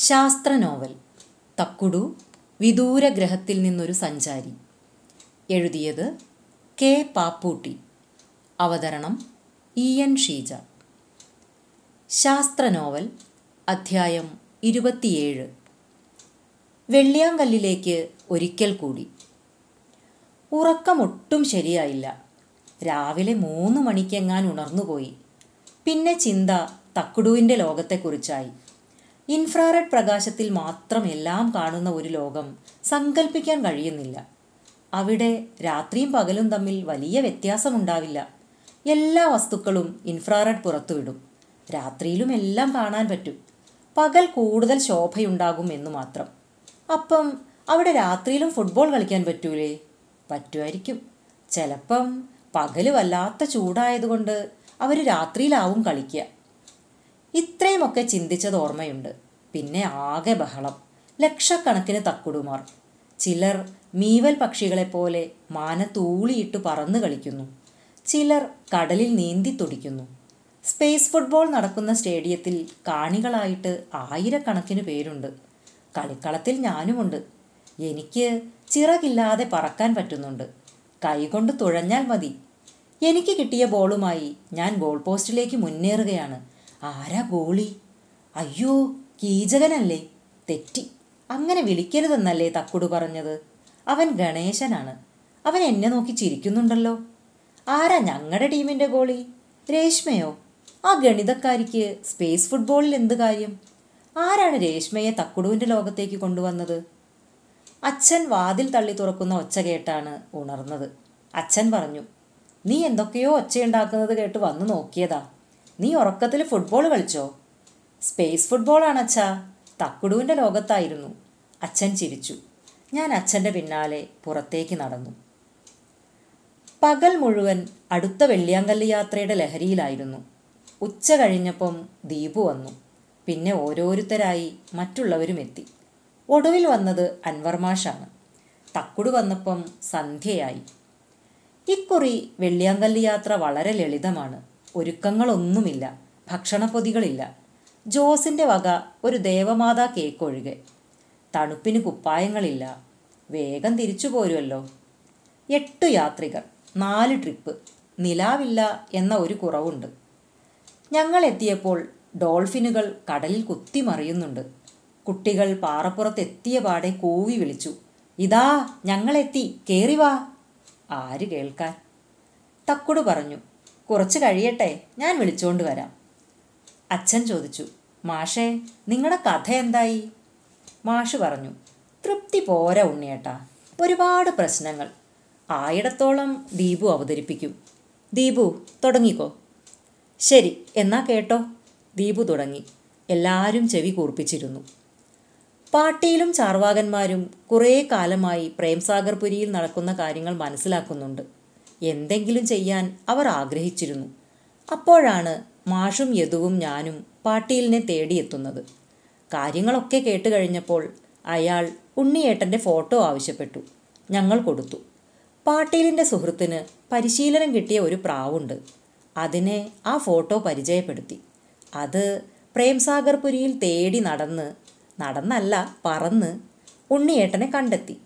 ശാസ്ത്ര നോവൽ തക്കുടു വിദൂര ഗ്രഹത്തിൽ നിന്നൊരു സഞ്ചാരി. എഴുതിയത് കെ പാപ്പൂട്ടി. അവതരണം ഇ എൻ ഷീജ. ശാസ്ത്ര നോവൽ അധ്യായം ഇരുപത്തിയേഴ്. വെള്ളിയാങ്കല്ലിലേക്ക് ഒരിക്കൽ കൂടി. ഉറക്കമൊട്ടും ശരിയായില്ല. രാവിലെ മൂന്ന് മണിക്കെങ്ങാൻ ഉണർന്നുപോയി. പിന്നെ ചിന്ത തക്കുടുവിന്റെ ലോകത്തെക്കുറിച്ചായി. ഇൻഫ്രാറെഡ് പ്രകാശത്തിൽ മാത്രം എല്ലാം കാണുന്ന ഒരു ലോകം സങ്കല്പിക്കാൻ കഴിയുന്നില്ല. അവിടെ രാത്രിയും പകലും തമ്മിൽ വലിയ വ്യത്യാസമുണ്ടാവില്ല. എല്ലാ വസ്തുക്കളും ഇൻഫ്രാറെഡ് പുറത്തുവിടും. രാത്രിയിലും എല്ലാം കാണാൻ പറ്റും. പകൽ കൂടുതൽ ശോഭയുണ്ടാകും എന്ന് മാത്രം. അപ്പം അവിടെ രാത്രിയിലും ഫുട്ബോൾ കളിക്കാൻ പറ്റൂലേ? പറ്റുമായിരിക്കും. ചിലപ്പം പകൽ വല്ലാത്ത ചൂടായതുകൊണ്ട് അവർ രാത്രിയിലാവും കളിക്കുക. ഇത്രയുമൊക്കെ ചിന്തിച്ചത് ഓർമ്മയുണ്ട്. പിന്നെ ആകെ ബഹളം. ലക്ഷക്കണക്കിന് തക്കുടുമാർ. ചിലർ മീവൽ പക്ഷികളെപ്പോലെ മാനത്തൂളിയിട്ട് പറന്നു കളിക്കുന്നു. ചിലർ കടലിൽ നീന്തി തുടിക്കുന്നു. സ്പേസ് ഫുട്ബോൾ നടക്കുന്ന സ്റ്റേഡിയത്തിൽ കാണികളായിട്ട് ആയിരക്കണക്കിന് പേരുണ്ട്. കളിക്കളത്തിൽ ഞാനുമുണ്ട്. എനിക്ക് ചിറകില്ലാതെ പറക്കാൻ പറ്റുന്നുണ്ട്. കൈകൊണ്ട് തുഴഞ്ഞാൽ മതി. എനിക്ക് കിട്ടിയ ബോളുമായി ഞാൻ ഗോൾ പോസ്റ്റിലേക്ക് മുന്നേറുകയാണ്. ആരാ ഗോളി? അയ്യോ കീചകനല്ലേ? തെറ്റി. അങ്ങനെ വിളിക്കരുതെന്നല്ലേ തക്കുടു പറഞ്ഞത്? അവൻ ഗണേശനാണ്. അവൻ എന്നെ നോക്കി ചിരിക്കുന്നുണ്ടല്ലോ. ആരാ ഞങ്ങളുടെ ടീമിന്റെ ഗോളി? രേഷ്മയോ? ആ ഗണിതക്കാരിക്ക് സ്പേസ് ഫുട്ബോളിൽ എന്ത് കാര്യം? ആരാണ് രേഷ്മയെ തക്കുടുവിന്റെ ലോകത്തേക്ക് കൊണ്ടുവന്നത്? അച്ഛൻ വാതിൽ തള്ളി തുറക്കുന്ന ഒച്ച കേട്ടാണ് ഉണർന്നത്. അച്ഛൻ പറഞ്ഞു നീ എന്തൊക്കെയോ ഒച്ചയുണ്ടാക്കുന്നത് കേട്ട് വന്നു നോക്കിയതാ. നീ ഉറക്കത്തിൽ ഫുട്ബോൾ കളിച്ചോ? സ്പേസ് ഫുട്ബോളാണ് അച്ഛാ തക്കുടുവിന്റെ ലോകത്തായിരുന്നു. അച്ഛൻ ചിരിച്ചു. ഞാൻ അച്ഛന്റെ പിന്നാലെ പുറത്തേക്ക് നടന്നു. പകൽ മുഴുവൻ അടുത്ത വെള്ളിയാങ്കല്ല് യാത്രയുടെ ലഹരിയിലായിരുന്നു. ഉച്ച കഴിഞ്ഞപ്പം ദീപു വന്നു. പിന്നെ ഓരോരുത്തരായി മറ്റുള്ളവരും എത്തി. ഒടുവിൽ വന്നത് അൻവർമാഷാണ് തക്കുടു വന്നപ്പം സന്ധ്യയായി. ഇക്കുറി വെള്ളിയാങ്കല്ല് യാത്ര വളരെ ലളിതമാണ്. ഒരുക്കങ്ങളൊന്നുമില്ല ഭക്ഷണപ്പൊതികളില്ല ജോസിന്റെ വക ഒരു ദേവമാതാ കേക്ക് ഒഴികെ തണുപ്പിന് കുപ്പായങ്ങളില്ല. വേഗം തിരിച്ചു പോരുമല്ലോ എട്ടു യാത്രികർ നാല് ട്രിപ്പ് നിലാവില്ല എന്ന ഒരു കുറവുണ്ട്. ഞങ്ങൾ എത്തിയപ്പോൾ ഡോൾഫിനുകൾ കടലിൽ കുത്തിമറിയുന്നുണ്ട് കുട്ടികൾ പാറപ്പുറത്തെത്തിയ പാടെ കൂവി വിളിച്ചു ഇതാ ഞങ്ങളെത്തി കേറി വാ. ആര് കേൾക്കാൻ? തക്കുട് പറഞ്ഞു കുറച്ച് കഴിയട്ടെ ഞാൻ വിളിച്ചുകൊണ്ട് വരാം. അച്ഛൻ ചോദിച്ചു മാഷേ നിങ്ങളുടെ കഥ എന്തായി? മാഷ് പറഞ്ഞു തൃപ്തി പോരാ ഉണ്ണിയേട്ടാ ഒരുപാട് പ്രശ്നങ്ങൾ. ആയിടത്തോളം ദീപു അവതരിപ്പിക്കും. ദീപു തുടങ്ങിക്കോ. ശരി എന്നാ കേട്ടോ. ദീപു തുടങ്ങി എല്ലാവരും ചെവി കൂർപ്പിച്ചിരുന്നു. പാട്ടിയിലും ചാർവാകന്മാരും കുറേ കാലമായി പ്രേംസാഗർപുരിയിൽ നടക്കുന്ന കാര്യങ്ങൾ മനസ്സിലാക്കുന്നുണ്ട്. എന്തെങ്കിലും ചെയ്യാൻ അവർ ആഗ്രഹിച്ചിരുന്നു. അപ്പോഴാണ് മാഷും യദുവും ഞാനും പാട്ടീലിനെ തേടിയെത്തുന്നത്. കാര്യങ്ങളൊക്കെ കേട്ട് കഴിഞ്ഞപ്പോൾ അയാൾ ഉണ്ണിയേട്ടന്റെ ഫോട്ടോ ആവശ്യപ്പെട്ടു. ഞങ്ങൾ കൊടുത്തു. പാട്ടീലിന്റെ സുഹൃത്തിന് പരിശീലനം കിട്ടിയ ഒരു പ്രാവുണ്ട്. അതിനെ ആ ഫോട്ടോ പരിചയപ്പെടുത്തി. അത് പ്രേംസാഗർപുരിയിൽ തേടി നടന്ന് നടന്നല്ല പറന്ന് ഉണ്ണിയേട്ടനെ കണ്ടെത്തി.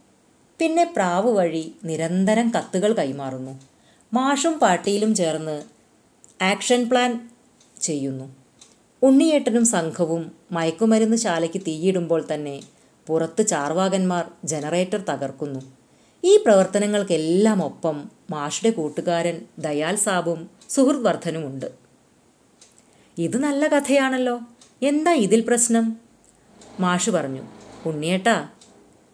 പിന്നെ പ്രാവ് വഴി നിരന്തരം കത്തുകൾ കൈമാറുന്നു. മാഷും പാട്ടിയിലും ചേർന്ന് ആക്ഷൻ പ്ലാൻ ചെയ്യുന്നു. ഉണ്ണിയേട്ടനും സംഘവും മയക്കുമരുന്ന് ശാലയ്ക്ക് തീയിടുമ്പോൾ തന്നെ പുറത്ത് ചാർവാകന്മാർ ജനറേറ്റർ തകർക്കുന്നു. ഈ പ്രവർത്തനങ്ങൾക്കെല്ലാം ഒപ്പം മാഷുടെ കൂട്ടുകാരൻ ദയാൽ സാബും സുഹൃത് വർദ്ധനുമുണ്ട് ഇത് നല്ല കഥയാണല്ലോ. എന്താ ഇതിൽ പ്രശ്നം? മാഷ് പറഞ്ഞു ഉണ്ണിയേട്ടാ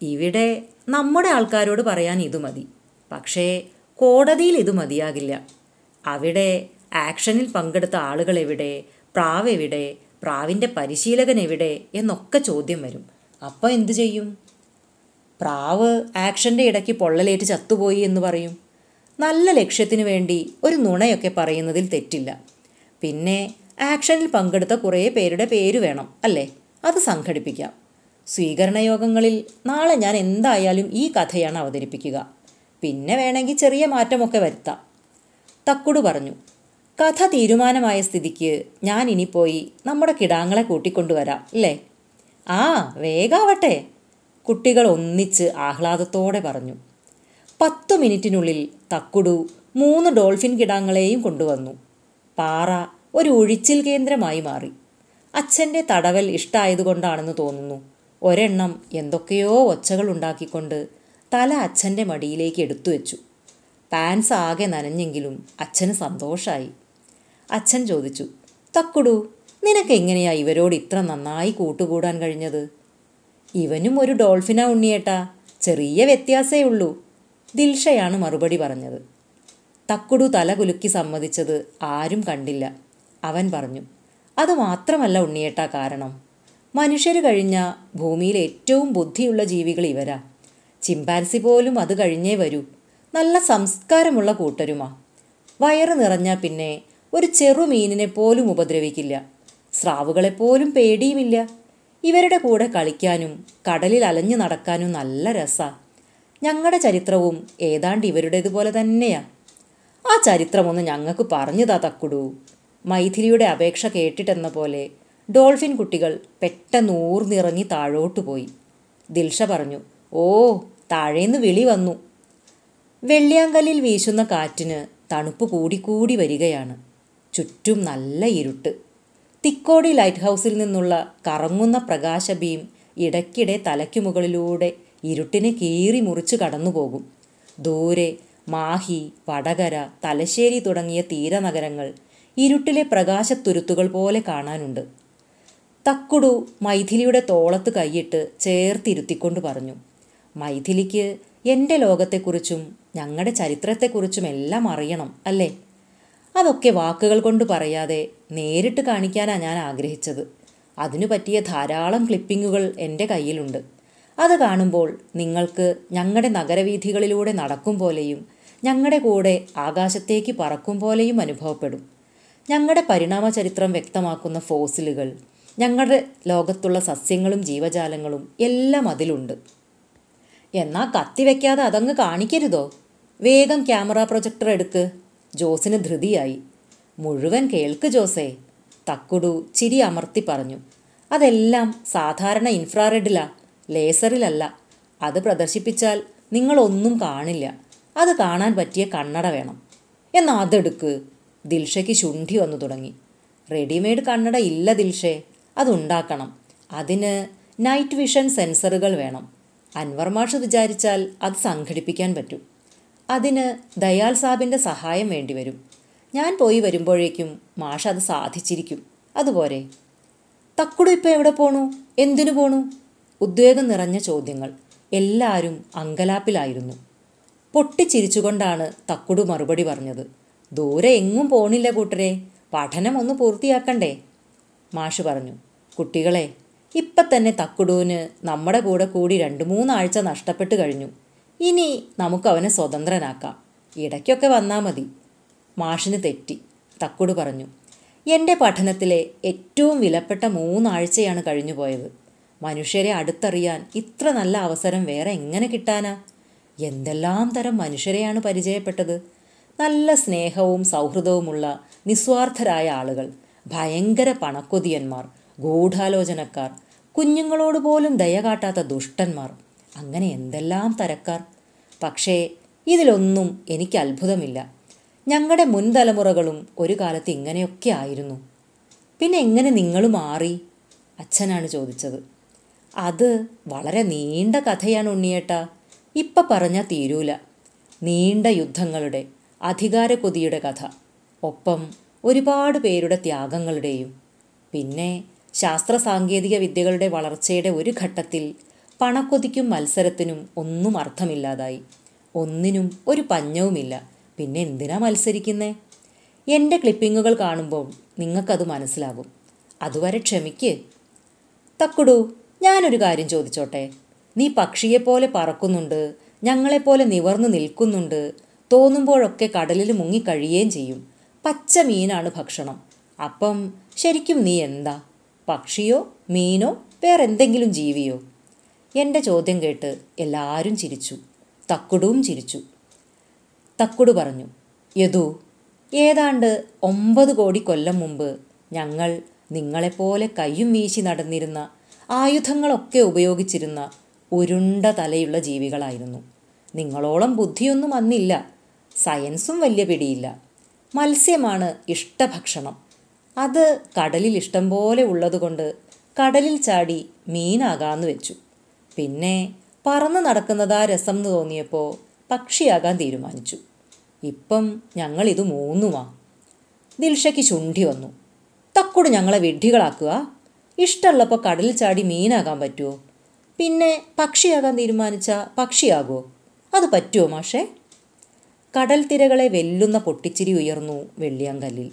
ഇവിടെ നമ്മുടെ ആൾക്കാരോട് പറയാൻ ഇത് മതി. പക്ഷേ കോടതിയിൽ ഇത് മതിയാകില്ല. അവിടെ ആക്ഷനിൽ പങ്കെടുത്ത ആളുകൾ എവിടെ പ്രാവ് എവിടെ പ്രാവിന്റെ പരിശീലകൻ എവിടെ എന്നൊക്കെ ചോദ്യം വരും. അപ്പോൾ എന്തു ചെയ്യും? പ്രാവ് ആക്ഷന്റെ ഇടയ്ക്ക് പൊള്ളലേറ്റ് ചത്തുപോയി എന്ന് പറയും. നല്ല ലക്ഷ്യത്തിനു വേണ്ടി ഒരു നുണയൊക്കെ പറയുന്നതിൽ തെറ്റില്ല. പിന്നെ ആക്ഷനിൽ പങ്കെടുത്ത കുറേ പേരുടെ പേര് വേണം അല്ലേ? അത് സംഘടിപ്പിക്കാം. സ്വീകരണ യോഗങ്ങളിൽ നാളെ ഞാൻ എന്തായാലും ഈ കഥയാണ് അവതരിപ്പിക്കുക. പിന്നെ വേണമെങ്കിൽ ചെറിയ മാറ്റമൊക്കെ വരുത്താം. തക്കുടു പറഞ്ഞു കഥ തീരുമാനമായ സ്ഥിതിക്ക് ഞാൻ ഇനി പോയി നമ്മുടെ കിടാങ്ങളെ കൂട്ടിക്കൊണ്ടുവരാം അല്ലേ? ആ വേഗാവട്ടെ കുട്ടികൾ ഒന്നിച്ച് ആഹ്ലാദത്തോടെ പറഞ്ഞു. പത്തു മിനിറ്റിനുള്ളിൽ തക്കുടു മൂന്ന് ഡോൾഫിൻ കിടാങ്ങളെയും കൊണ്ടുവന്നു. പാറ ഒരു ഒഴിച്ചിൽ കേന്ദ്രമായി മാറി. അച്ഛന്റെ തടവൽ ഇഷ്ടമായതുകൊണ്ടാണെന്ന് തോന്നുന്നു. ഒരെണ്ണം എന്തൊക്കെയോ ഒച്ചകൾ ഉണ്ടാക്കിക്കൊണ്ട് തല അച്ഛന്റെ മടിയിലേക്ക് എടുത്തു വെച്ചു. പാൻസ് ആകെ നനഞ്ഞെങ്കിലും അച്ഛന് സന്തോഷമായി അച്ഛൻ ചോദിച്ചു തക്കുടു നിനക്ക് എങ്ങനെയാ ഇവരോട് ഇത്ര നന്നായി കൂട്ടുകൂടാൻ കഴിഞ്ഞത്? ഇവനും ഒരു ഡോൾഫിനാ ഉണ്ണിയേട്ടാ ചെറിയ വ്യത്യാസേ ഉള്ളൂ ദിൽഷയാണ് മറുപടി പറഞ്ഞത്. തക്കുടു തല കുലുക്കി സമ്മതിച്ചത് ആരും കണ്ടില്ല. അവൻ പറഞ്ഞു അത് മാത്രമല്ല ഉണ്ണിയേട്ടാ കാരണം. മനുഷ്യർ കഴിഞ്ഞ ഭൂമിയിൽ ഏറ്റവും ബുദ്ധിയുള്ള ജീവികൾ ഇവരാ. ചിമ്പാൻസി പോലും അത് കഴിഞ്ഞേ വരൂ. നല്ല സംസ്കാരമുള്ള കൂട്ടരുമാ. വയറ് നിറഞ്ഞാൽ പിന്നെ ഒരു ചെറു മീനിനെ പോലും ഉപദ്രവിക്കില്ല. സ്രാവുകളെപ്പോലും പേടിയുമില്ല. ഇവരുടെ കൂടെ കളിക്കാനും കടലിൽ അലഞ്ഞു നടക്കാനും നല്ല രസാ. ഞങ്ങളുടെ ചരിത്രവും ഏതാണ്ട് ഇവരുടേതുപോലെ തന്നെയാ. ആ ചരിത്രമൊന്ന് ഞങ്ങൾക്ക് പറഞ്ഞു തക്കുടൂ. മൈഥിലിയുടെ അപേക്ഷ കേട്ടിട്ടെന്ന പോലെ ഡോൾഫിൻ കുട്ടികൾ പെട്ടെന്ന് ഊർന്നിറങ്ങി താഴോട്ടു പോയി. ദിൽഷ പറഞ്ഞു ഓ താഴേന്ന് വിളി വന്നു. വെള്ളിയാങ്കല്ലിൽ വീശുന്ന കാറ്റിന് തണുപ്പ് കൂടിക്കൂടി വരികയാണ്. ചുറ്റും നല്ല ഇരുട്ട്. തിക്കോടി ലൈറ്റ് ഹൗസിൽ നിന്നുള്ള കറങ്ങുന്ന പ്രകാശബീം ഇടയ്ക്കിടെ തലയ്ക്കു മുകളിലൂടെ ഇരുട്ടിനെ കീറി മുറിച്ച് കടന്നുപോകും. ദൂരെ മാഹി വടകര തലശ്ശേരി തുടങ്ങിയ തീരനഗരങ്ങൾ ഇരുട്ടിലെ പ്രകാശത്തുരുത്തുകൾ പോലെ കാണാനുണ്ട്. തക്കുടു മൈഥിലിയുടെ തോളത്ത് കൈയിട്ട് ചേർത്തിരുത്തിക്കൊണ്ട് പറഞ്ഞു മൈഥിലിക്ക് എന്റെ ലോകത്തെക്കുറിച്ചും ഞങ്ങളുടെ ചരിത്രത്തെക്കുറിച്ചും എല്ലാം അറിയണം അല്ലേ? അതൊക്കെ വാക്കുകൾ കൊണ്ട് പറയാതെ നേരിട്ട് കാണിക്കാനാണ് ഞാൻ ആഗ്രഹിച്ചത്. അതിനു പറ്റിയ ധാരാളം ക്ലിപ്പിങ്ങുകൾ എന്റെ കയ്യിലുണ്ട്. അത് കാണുമ്പോൾ നിങ്ങൾക്ക് ഞങ്ങളുടെ നഗരവീഥികളിലൂടെ നടക്കും പോലെയും ഞങ്ങളുടെ കൂടെ ആകാശത്തേക്ക് പറക്കും പോലെയും അനുഭവപ്പെടും. ഞങ്ങളുടെ പരിണാമ ചരിത്രം വ്യക്തമാക്കുന്ന ഫോസിലുകൾ ഞങ്ങളുടെ ലോകത്തുള്ള സസ്യങ്ങളും ജീവജാലങ്ങളും എല്ലാം അതിലുണ്ട്. എന്നാൽ കത്തി വയ്ക്കാതെ അതങ്ങ് കാണിക്കരുതോ? വേഗം ക്യാമറ പ്രൊജക്ടർ എടുക്ക്. ജോസിന് ധൃതിയായി. മുഴുവൻ കേൾക്ക് ജോസേ. തക്കുടു ചിരി അമർത്തി പറഞ്ഞു. അതെല്ലാം സാധാരണ ഇൻഫ്രാറെഡിലാ ലേസറിലല്ല. അത് പ്രദർശിപ്പിച്ചാൽ നിങ്ങളൊന്നും കാണില്ല. അത് കാണാൻ പറ്റിയ കണ്ണട വേണം. എന്നാ അതെടുക്ക്. ദിൽഷയ്ക്ക് ശുണ്ഠി വന്നു തുടങ്ങി. റെഡിമെയ്ഡ് കണ്ണട ഇല്ല ദിൽഷേ. അതുണ്ടാക്കണം. അതിന് നൈറ്റ് വിഷൻ സെൻസറുകൾ വേണം. അൻവർ മാഷ് വിചാരിച്ചാൽ അത് സംഘടിപ്പിക്കാൻ പറ്റും. അതിന് ദയാൽ സാബിന്റെ സഹായം വേണ്ടിവരും. ഞാൻ പോയി വരുമ്പോഴേക്കും മാഷ് അത് സാധിച്ചിരിക്കും. അതുപോലെ തക്കുടു ഇപ്പം എവിടെ പോണു? എന്തിനു പോണു? ഉദ്വേഗം നിറഞ്ഞ ചോദ്യങ്ങൾ. എല്ലാവരും അങ്കലാപ്പിലായിരുന്നു. പൊട്ടിച്ചിരിച്ചുകൊണ്ടാണ് തക്കുടു മറുപടി പറഞ്ഞത്. ദൂരെ എങ്ങും പോണില്ല കൂട്ടരെ. പഠനം ഒന്ന് പൂർത്തിയാക്കണ്ടേ? മാഷ് പറഞ്ഞു കുട്ടികളെ ഇപ്പം തന്നെ തക്കുടൂവിന് നമ്മുടെ കൂടെ കൂടി രണ്ട് മൂന്നാഴ്ച നഷ്ടപ്പെട്ട് കഴിഞ്ഞു. ഇനി നമുക്കവനെ സ്വതന്ത്രനാക്കാം. ഇടയ്ക്കൊക്കെ വന്നാൽ മതി. മാഷിന് തെറ്റി. തക്കുട് പറഞ്ഞു എന്റെ പഠനത്തിലെ ഏറ്റവും വിലപ്പെട്ട മൂന്നാഴ്ചയാണ് കഴിഞ്ഞു പോയത്. മനുഷ്യരെ അടുത്തറിയാൻ ഇത്ര നല്ല അവസരം വേറെ എങ്ങനെ കിട്ടാനാ? എന്തെല്ലാം തരം മനുഷ്യരെയാണ് പരിചയപ്പെട്ടത്? നല്ല സ്നേഹവും സൗഹൃദവുമുള്ള നിസ്വാർത്ഥരായ ആളുകൾ. ഭയങ്കര പണക്കൊതിയന്മാർ ഗൂഢാലോചനക്കാർ കുഞ്ഞുങ്ങളോട് പോലും ദയ കാട്ടാത്ത ദുഷ്ടന്മാർ. അങ്ങനെ എന്തെല്ലാം തരക്കാർ? പക്ഷേ ഇതിലൊന്നും എനിക്ക് അത്ഭുതമില്ല. ഞങ്ങളുടെ മുൻ തലമുറകളും ഒരു കാലത്ത് ഇങ്ങനെയൊക്കെ ആയിരുന്നു. പിന്നെ എങ്ങനെ നിങ്ങൾ മാറി? അച്ഛനാണ് ചോദിച്ചത്. അത് വളരെ നീണ്ട കഥയാണ് ഉണ്ണിയേട്ടാ. ഇപ്പം പറഞ്ഞാൽ തീരൂല. നീണ്ട യുദ്ധങ്ങളുടെ അധികാരക്കൊതിയുടെ കഥ. ഒപ്പം ഒരുപാട് പേരുടെ ത്യാഗങ്ങളുടെയും പിന്നെ ശാസ്ത്ര സാങ്കേതിക വിദ്യകളുടെ വളർച്ചയുടെ ഒരു ഘട്ടത്തിൽ പണക്കൊതിക്കും മത്സരത്തിനും ഒന്നും അർത്ഥമില്ലാതായി. ഒന്നിനും ഒരു പഞ്ഞവുമില്ല. പിന്നെ എന്തിനാ മത്സരിക്കുന്നേ? എന്റെ ക്ലിപ്പിങ്ങുകൾ കാണുമ്പോൾ നിങ്ങൾക്കത് മനസ്സിലാകും അതുവരെ ക്ഷമിക്ക്. തക്കുടു ഞാനൊരു കാര്യം ചോദിച്ചോട്ടെ? നീ പക്ഷിയെപ്പോലെ പറക്കുന്നുണ്ട് ഞങ്ങളെപ്പോലെ നിവർന്നു നിൽക്കുന്നുണ്ട് തോന്നുമ്പോഴൊക്കെ കടലിൽ മുങ്ങിക്കഴിയുകയും ചെയ്യും. പച്ച മീനാണ് ഭക്ഷണം. അപ്പം ശരിക്കും നീ എന്താ? പക്ഷിയോ മീനോ വേറെന്തെങ്കിലും ജീവിയോ? എന്റെ ചോദ്യം കേട്ട് എല്ലാവരും ചിരിച്ചു. തക്കുടുവും ചിരിച്ചു. തക്കുടു പറഞ്ഞു യദു ഏതാണ്ട് ഒമ്പത് കോടി കൊല്ലം മുമ്പ് ഞങ്ങൾ നിങ്ങളെപ്പോലെ കയ്യും വീശി നടന്നിരുന്ന ആയുധങ്ങളൊക്കെ ഉപയോഗിച്ചിരുന്ന ഉരുണ്ട തലയുള്ള ജീവികളായിരുന്നു. നിങ്ങളോളം ബുദ്ധിയൊന്നും അന്നില്ല. സയൻസും വലിയ പിടിയില്ല. മത്സ്യമാണ് ഇഷ്ടഭക്ഷണം. അത് കടലിൽ ഇഷ്ടം പോലെ ഉള്ളതുകൊണ്ട് കടലിൽ ചാടി മീനാകാന്ന് വെച്ചു. പിന്നെ പറന്ന് നടക്കുന്നതാ രസം എന്ന് തോന്നിയപ്പോൾ പക്ഷിയാകാൻ തീരുമാനിച്ചു. ഇപ്പം ഞങ്ങളിത് മൂന്നുമാ. ദിൽഷയ്ക്ക് ചുണ്ടി വന്നു. തക്കോട് ഞങ്ങളെ വിഡ്ഢികളാക്കുക. ഇഷ്ടമുള്ളപ്പോൾ കടലിൽ ചാടി മീനാകാൻ പറ്റുമോ പിന്നെ പക്ഷിയാകാൻ തീരുമാനിച്ച പക്ഷിയാകുമോ അത് പറ്റുമോ മാഷേ? കടൽ തിരകളെ വെല്ലുന്ന പൊട്ടിച്ചിരി ഉയർന്നു വെള്ളിയാങ്കല്ലിൽ.